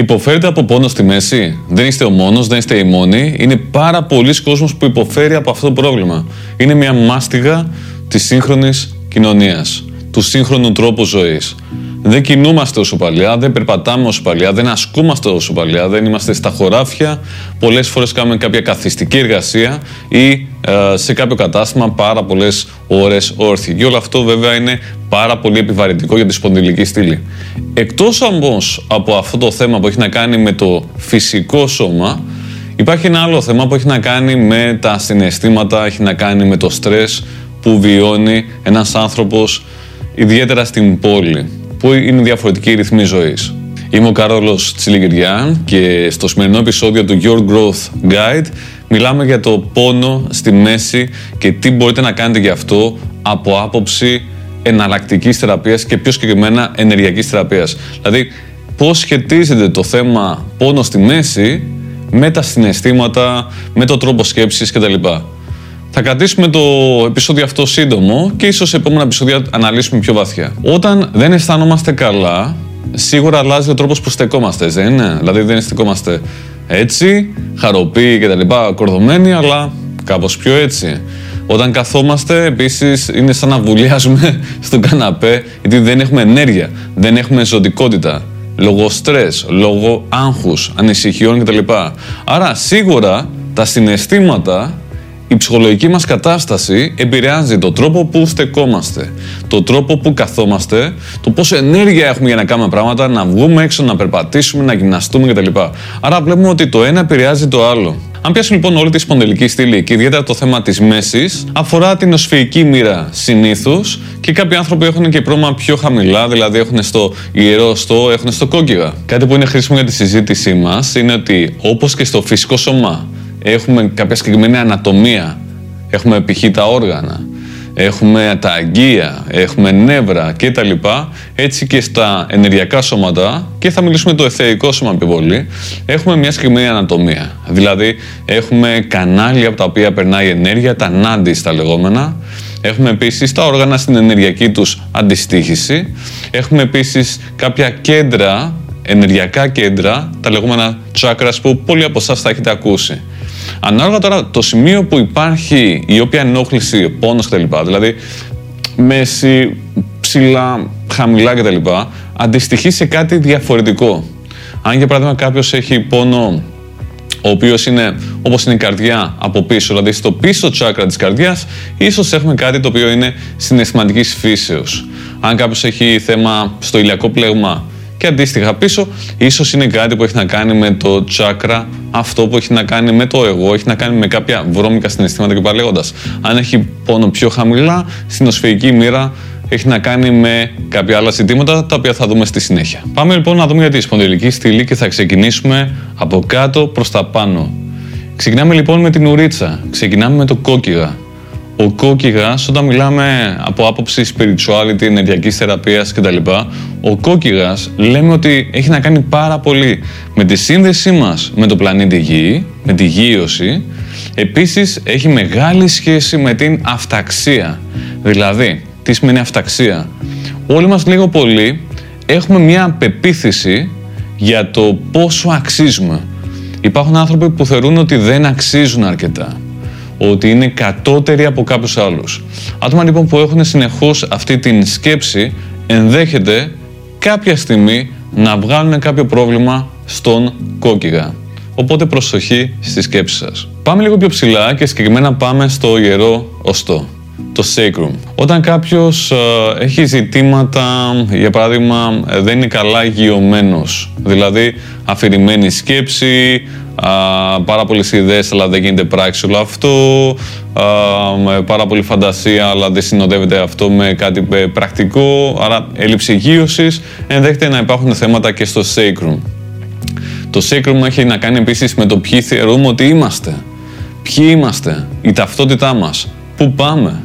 Υποφέρετε από πόνο στη μέση. Δεν είστε ο μόνος, δεν είστε οι μόνοι. Είναι πάρα πολλοί κόσμος που υποφέρει από αυτό το πρόβλημα. Είναι μια μάστιγα της σύγχρονης κοινωνίας, του σύγχρονου τρόπου ζωής. Δεν κινούμαστε όσο παλιά, δεν περπατάμε όσο παλιά, δεν ασκούμαστε όσο παλιά, δεν είμαστε στα χωράφια. Πολλές φορές κάνουμε κάποια καθιστική εργασία ή ε, σε κάποιο κατάστημα πάρα πολλές ώρες όρθιοι. Και όλο αυτό βέβαια είναι πάρα πολύ επιβαρυντικό για τη σπονδυλική στήλη. Εκτός όμως από αυτό το θέμα που έχει να κάνει με το φυσικό σώμα, υπάρχει ένα άλλο θέμα που έχει να κάνει με τα συναισθήματα, έχει να κάνει με το στρες που βιώνει ένας άνθρωπος ιδιαίτερα στην πόλη που είναι διαφορετική ρυθμή ζωής. Είμαι ο Καρόλο Τσιλιγκυριάν και στο σημερινό επεισόδιο του Your Growth Guide μιλάμε για το πόνο στη μέση και τι μπορείτε να κάνετε γι' αυτό από άποψη εναλλακτικής θεραπείας και πιο συγκεκριμένα ενεργειακής θεραπείας. Δηλαδή, πώς σχετίζεται το θέμα πόνο στη μέση με τα συναισθήματα, με τον τρόπο σκέψης κτλ. Θα κρατήσουμε το επεισόδιο αυτό σύντομο και ίσως σε επόμενα επεισόδια αναλύσουμε πιο βαθιά. Όταν δεν αισθάνομαστε καλά, σίγουρα αλλάζει ο τρόπος που στεκόμαστε, δεν είναι; Δηλαδή δεν στεκόμαστε έτσι, χαροποί και τα λοιπά, κορδωμένοι, αλλά κάπως πιο έτσι. Όταν καθόμαστε, επίσης είναι σαν να βουλιάζουμε στον καναπέ, γιατί δεν έχουμε ενέργεια, δεν έχουμε ζωτικότητα. Λόγω στρες, λόγω άγχους, ανησυχιών κτλ. Άρα σίγουρα τα συναισθήματα η ψυχολογική μας κατάσταση επηρεάζει το τρόπο που στεκόμαστε, το τρόπο που καθόμαστε, το πόσο ενέργεια έχουμε για να κάνουμε πράγματα, να βγούμε έξω, να περπατήσουμε, να γυμναστούμε κτλ. Άρα βλέπουμε ότι το ένα επηρεάζει το άλλο. Αν πιάσουμε λοιπόν όλη τη σπονδυλική στήλη και ιδιαίτερα το θέμα της μέσης, αφορά την οσφαιρική μοίρα συνήθως και κάποιοι άνθρωποι έχουν και πρόβλημα πιο χαμηλά, δηλαδή έχουν στο ιερό στο, έχουν στο κόκκιγα. Κάτι που είναι χρήσιμο για τη συζήτησή μας είναι ότι όπως και στο φυσικό σώμα έχουμε κάποια συγκεκριμένη ανατομία. Έχουμε π.χ. τα όργανα, έχουμε τα αγκία, έχουμε νεύρα κτλ. Έτσι και στα ενεργειακά σώματα, και θα μιλήσουμε το εθεϊκό σώμα πιο πολύ, έχουμε μια συγκεκριμένη ανατομία. Δηλαδή, έχουμε κανάλια από τα οποία περνάει ενέργεια, τα νάντις τα λεγόμενα. Έχουμε επίσης τα όργανα στην ενεργειακή τους αντιστοίχηση. Έχουμε επίσης κάποια κέντρα, ενεργειακά κέντρα, τα λεγόμενα chakras που πολλοί από εσάς θα έχετε ακούσει. Ανάλογα τώρα το σημείο που υπάρχει η όποια ενόχληση, πόνος κτλ. Δηλαδή μέση, ψηλά, χαμηλά κτλ. Αντιστοιχεί σε κάτι διαφορετικό. Αν για παράδειγμα κάποιος έχει πόνο ο οποίος είναι όπως είναι η καρδιά από πίσω, δηλαδή στο πίσω τσάκρα της καρδιάς, ίσως έχουμε κάτι το οποίο είναι συναισθηματικής φύσεως. Αν κάποιος έχει θέμα στο ηλιακό πλέγμα και αντίστοιχα πίσω, ίσως είναι κάτι που έχει να κάνει με το τσάκρα, αυτό που έχει να κάνει με το εγώ, έχει να κάνει με κάποια βρώμικα συναισθήματα και παραλέγοντας. Αν έχει πόνο πιο χαμηλά, στην οσφαιρική μοίρα έχει να κάνει με κάποια άλλα ζητήματα τα οποία θα δούμε στη συνέχεια. Πάμε λοιπόν να δούμε για τη σπονδυλική στήλη και θα ξεκινήσουμε από κάτω προς τα πάνω. Ξεκινάμε λοιπόν με την ουρίτσα, ξεκινάμε με το κόκκιγα. Ο κόκκιγας, όταν μιλάμε από άποψη spirituality, ενεργειακής θεραπείας κτλ. Ο κόκκιγας λέμε ότι έχει να κάνει πάρα πολύ με τη σύνδεσή μας με το πλανήτη Γη, με τη γύρωση. Επίσης έχει μεγάλη σχέση με την αυταξία. Δηλαδή, τι σημαίνει αυταξία; Όλοι μας λίγο πολύ έχουμε μια πεποίθηση για το πόσο αξίζουμε. Υπάρχουν άνθρωποι που θεωρούν ότι δεν αξίζουν αρκετά ότι είναι κατώτεροι από κάποιους άλλους. Άτομα λοιπόν που έχουν συνεχώς αυτή την σκέψη ενδέχεται κάποια στιγμή να βγάλουν κάποιο πρόβλημα στον κόκκιγα. Οπότε προσοχή στη σκέψη σας. Πάμε λίγο πιο ψηλά και συγκεκριμένα πάμε στο ιερό οστό το sacrum. Όταν κάποιος ε, έχει ζητήματα, για παράδειγμα, ε, δεν είναι καλά γειωμένος, δηλαδή αφηρημένη σκέψη, πάρα πολλές ιδέες, αλλά δεν γίνεται πράξη όλο αυτό. με πάρα πολλή φαντασία, αλλά δεν συνοδεύεται αυτό με κάτι ε, πρακτικό. Άρα, έλλειψη γύρωση ενδέχεται να υπάρχουν θέματα και στο sacrum. Το sacrum έχει να κάνει επίσης με το ποιοι θεωρούμε ότι είμαστε. Ποιοι είμαστε, η ταυτότητά μας, πού πάμε.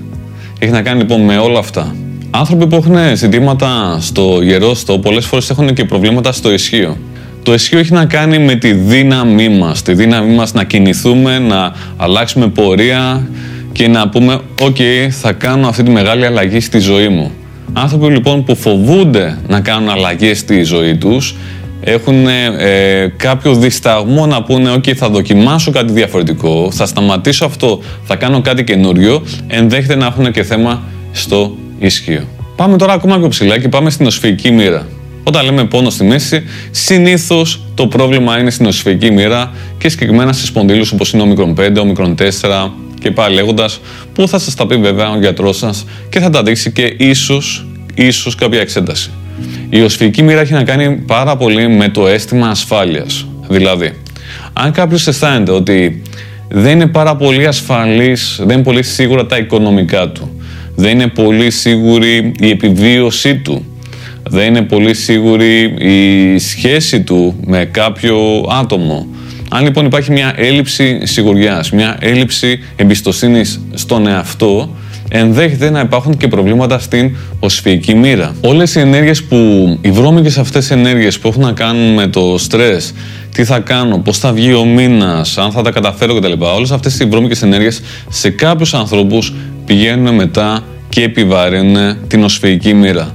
Έχει να κάνει λοιπόν με όλα αυτά. Άνθρωποι που έχουν ζητήματα στο γερόστο πολλές φορές έχουν και προβλήματα στο ισχύο. Το αισιό έχει να κάνει με τη δύναμή μας, τη δύναμή μας να κινηθούμε, να αλλάξουμε πορεία και να πούμε «ΟΚ, θα κάνω αυτή τη μεγάλη αλλαγή στη ζωή μου». Άνθρωποι λοιπόν που φοβούνται να κάνουν αλλαγές στη ζωή τους έχουν ε, κάποιο δισταγμό να πούνε «Ok, θα δοκιμάσω κάτι διαφορετικό, θα σταματήσω αυτό, θα κάνω κάτι καινούριο», ενδέχεται να έχουν και θέμα στο ισχύο. Πάμε τώρα ακόμα πιο ψηλά και πάμε στην οσφυγική μοίρα. Όταν λέμε πόνο στη μέση, συνήθως το πρόβλημα είναι στην οσφυγική μοίρα και συγκεκριμένα στι σπονδύλους όπως είναι ο μικρον 5, ο μικρον 4 και πάλι λέγοντας, που θα σας τα πει βέβαια ο γιατρός σας και θα τα δείξει και ίσως ίσως κάποια εξέταση. Η οσφυγική μοίρα έχει να κάνει πάρα πολύ με το αίσθημα ασφάλειας. Δηλαδή, αν κάποιος αισθάνεται ότι δεν είναι πάρα πολύ ασφαλής, δεν είναι πολύ σίγουρα τα οικονομικά του, δεν είναι πολύ σίγουρη η επιβίωσή του, δεν είναι πολύ σίγουρη η σχέση του με κάποιο άτομο. Αν λοιπόν υπάρχει μια έλλειψη σιγουριάς, μια έλλειψη εμπιστοσύνης στον εαυτό, ενδέχεται να υπάρχουν και προβλήματα στην οσφυγική μοίρα. Όλες οι ενέργειες που, οι βρώμικες αυτές ενέργειες που έχουν να κάνουν με το στρες, τι θα κάνω, πώς θα βγει ο μήνας, αν θα τα καταφέρω κτλ. Όλες αυτές οι βρώμικες ενέργειες σε κάποιους ανθρώπους πηγαίνουν μετά και επιβαρύνουν την οσφυγική μοίρα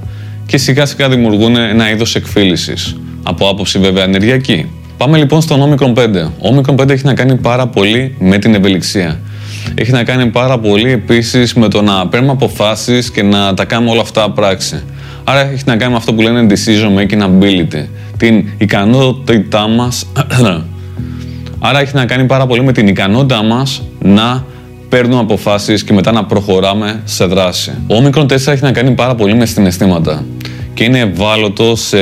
και σιγά σιγά δημιουργούν ένα είδος εκφύλησης. Από άποψη βέβαια ενεργειακή. Πάμε λοιπόν στον όμικρον 5. Ο όμικρον 5 έχει να κάνει πάρα πολύ με την ευελιξία. Έχει να κάνει πάρα πολύ επίσης με το να παίρνουμε αποφάσεις και να τα κάνουμε όλα αυτά πράξη. Άρα έχει να κάνει με αυτό που λένε decision making ability. Την ικανότητά μας. Άρα έχει να κάνει πάρα πολύ με την ικανότητά μας να παίρνουμε αποφάσεις και μετά να προχωράμε σε δράση. Ο όμικρον 4 έχει να κάνει πάρα πολύ με συναισθήματα και είναι ευάλωτο σε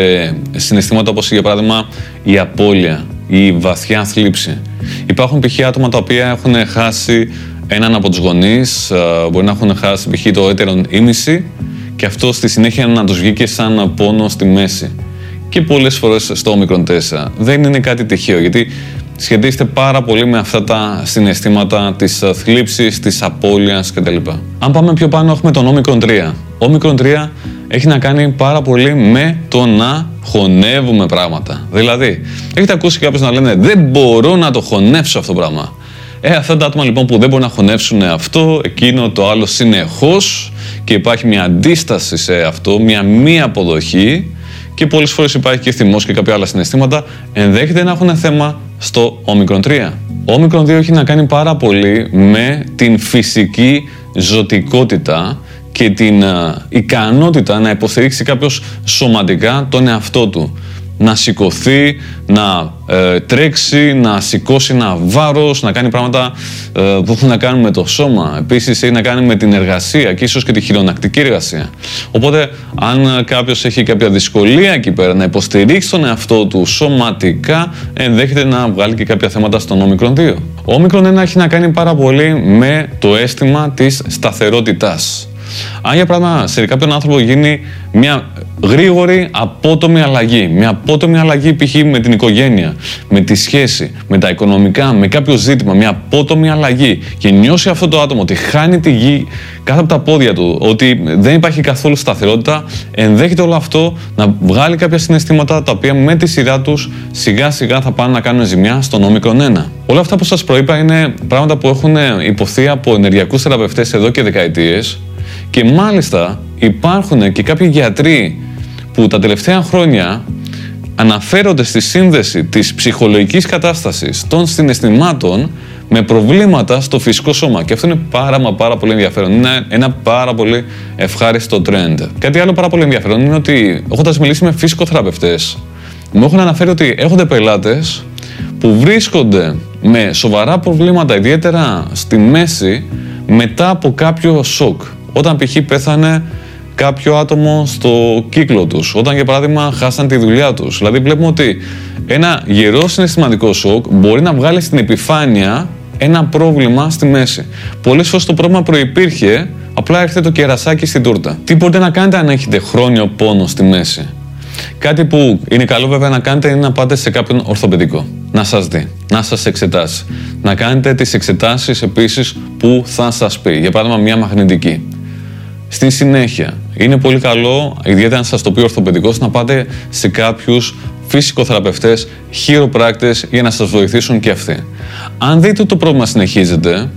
συναισθήματα όπως για παράδειγμα η απώλεια, η βαθιά θλίψη. Υπάρχουν π.χ. άτομα τα οποία έχουν χάσει έναν από τους γονείς, ε, μπορεί να έχουν χάσει π.χ. το έτερον ήμιση και αυτό στη συνέχεια να τους βγήκε σαν πόνο στη μέση. Και πολλές φορές στο όμικρον 4. Δεν είναι κάτι τυχαίο, γιατί σχετίζεται πάρα πολύ με αυτά τα συναισθήματα της θλίψης, της απώλειας κτλ. Αν πάμε πιο πάνω έχουμε τον όμικρον 3. Ο όμικρον 3 έχει να κάνει πάρα πολύ με το να χωνεύουμε πράγματα. Δηλαδή, έχετε ακούσει κάποιους να λένε δεν μπορώ να το χωνεύσω αυτό το πράγμα. Ε, αυτά τα άτομα λοιπόν που δεν μπορούν να χωνεύσουν αυτό, εκείνο το άλλο συνεχώς και υπάρχει μια αντίσταση σε αυτό, μια μη αποδοχή και πολλές φορές υπάρχει και θυμός και κάποια άλλα συναισθήματα, ενδέχεται να έχουν θέμα στο όμικρον 3. Ο όμικρον 2 έχει να κάνει πάρα πολύ με την φυσική ζωτικότητα και την ικανότητα να υποστηρίξει κάποιος σωματικά τον εαυτό του να σηκωθεί, να ε, τρέξει, να σηκώσει ένα βάρος, να κάνει πράγματα ε, που έχουν να κάνουν με το σώμα. Επίσης έχει να κάνει με την εργασία και ίσως και τη χειρονακτική εργασία. Οπότε αν κάποιος έχει κάποια δυσκολία εκεί πέρα να υποστηρίξει τον εαυτό του σωματικά, ενδέχεται να βγάλει και κάποια θέματα στον όμικρον 2. Ο όμικρον 1 έχει να κάνει πάρα πολύ με το αίσθημα της σταθερότητας. Αν για πράγμα σε κάποιον άνθρωπο γίνει μια γρήγορη απότομη αλλαγή, μια απότομη αλλαγή π.χ. με την οικογένεια, με τη σχέση, με τα οικονομικά, με κάποιο ζήτημα, μια απότομη αλλαγή και νιώσει αυτό το άτομο ότι χάνει τη γη κάτω από τα πόδια του, ότι δεν υπάρχει καθόλου σταθερότητα, ενδέχεται όλο αυτό να βγάλει κάποια συναισθήματα τα οποία με τη σειρά τους σιγά σιγά θα πάνε να κάνουν ζημιά στον όμικρον 1. Όλα αυτά που σας προείπα είναι πράγματα που έχουν υποθεί από ενεργειακούς θεραπευτές εδώ και δεκαετίες και μάλιστα υπάρχουν και κάποιοι γιατροί που τα τελευταία χρόνια αναφέρονται στη σύνδεση της ψυχολογικής κατάστασης των συναισθημάτων με προβλήματα στο φυσικό σώμα. Και αυτό είναι πάρα μα πάρα πολύ ενδιαφέρον. Είναι ένα πάρα πολύ ευχάριστο trend. Κάτι άλλο πάρα πολύ ενδιαφέρον είναι ότι έχοντας μιλήσει με φυσικοθεραπευτές μου έχουν αναφέρει ότι έχονται πελάτες που βρίσκονται με σοβαρά προβλήματα, ιδιαίτερα στη μέση, μετά από κάποιο σοκ όταν π.χ. πέθανε κάποιο άτομο στο κύκλο τους, όταν για παράδειγμα χάσαν τη δουλειά τους. Δηλαδή βλέπουμε ότι ένα γερό συναισθηματικό σοκ μπορεί να βγάλει στην επιφάνεια ένα πρόβλημα στη μέση. Πολλές φορές το πρόβλημα προπήρχε, απλά έρχεται το κερασάκι στην τούρτα. Τι μπορείτε να κάνετε αν έχετε χρόνιο πόνο στη μέση; Κάτι που είναι καλό βέβαια να κάνετε είναι να πάτε σε κάποιον ορθοπαιδικό. Να σας δει, να σας εξετάσει. Να κάνετε τις εξετάσεις επίσης που θα σας πει. Για παράδειγμα μια μαγνητική. Στη συνέχεια, είναι πολύ καλό, ιδιαίτερα αν σας το πει ο ορθοπαιδικός, να πάτε σε κάποιους φυσικοθεραπευτές, χειροπράκτες για να σας βοηθήσουν και αυτοί. Αν δείτε το πρόβλημα συνεχίζεται,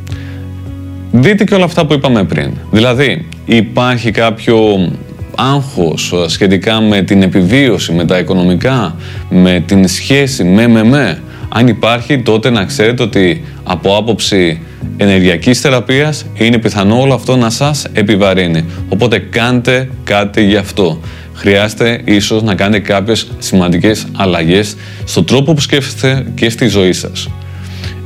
δείτε και όλα αυτά που είπαμε πριν. Δηλαδή, υπάρχει κάποιο άγχος σχετικά με την επιβίωση, με τα οικονομικά, με την σχέση με με με, αν υπάρχει τότε να ξέρετε ότι από άποψη ενεργειακής θεραπείας είναι πιθανό όλο αυτό να σας επιβαρύνει. Οπότε κάντε κάτι γι' αυτό. Χρειάζεται ίσως να κάνετε κάποιες σημαντικές αλλαγές στον τρόπο που σκέφτεστε και στη ζωή σας.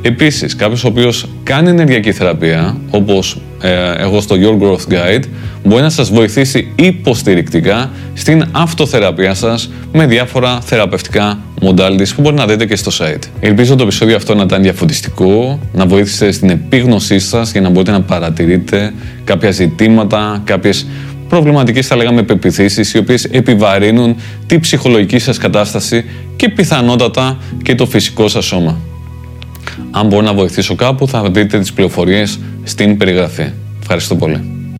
Επίσης, κάποιος ο οποίος κάνει ενεργειακή θεραπεία, όπως ε, εγώ στο Your Growth Guide, μπορεί να σας βοηθήσει υποστηρικτικά στην αυτοθεραπεία σας με διάφορα θεραπευτικά modalities που μπορεί να δείτε και στο site. Ελπίζω το επεισόδιο αυτό να ήταν διαφωτιστικό, να βοήθησε στην επίγνωσή σας για να μπορείτε να παρατηρείτε κάποια ζητήματα, κάποιες προβληματικές θα λέγαμε πεπιθήσεις οι οποίες επιβαρύνουν τη ψυχολογική σας κατάσταση και πιθανότατα και το φυσικό σας σώμα. Αν μπορώ να βοηθήσω κάπου θα δείτε τις πληροφορίες στην περιγραφή. Ευχαριστώ πολύ.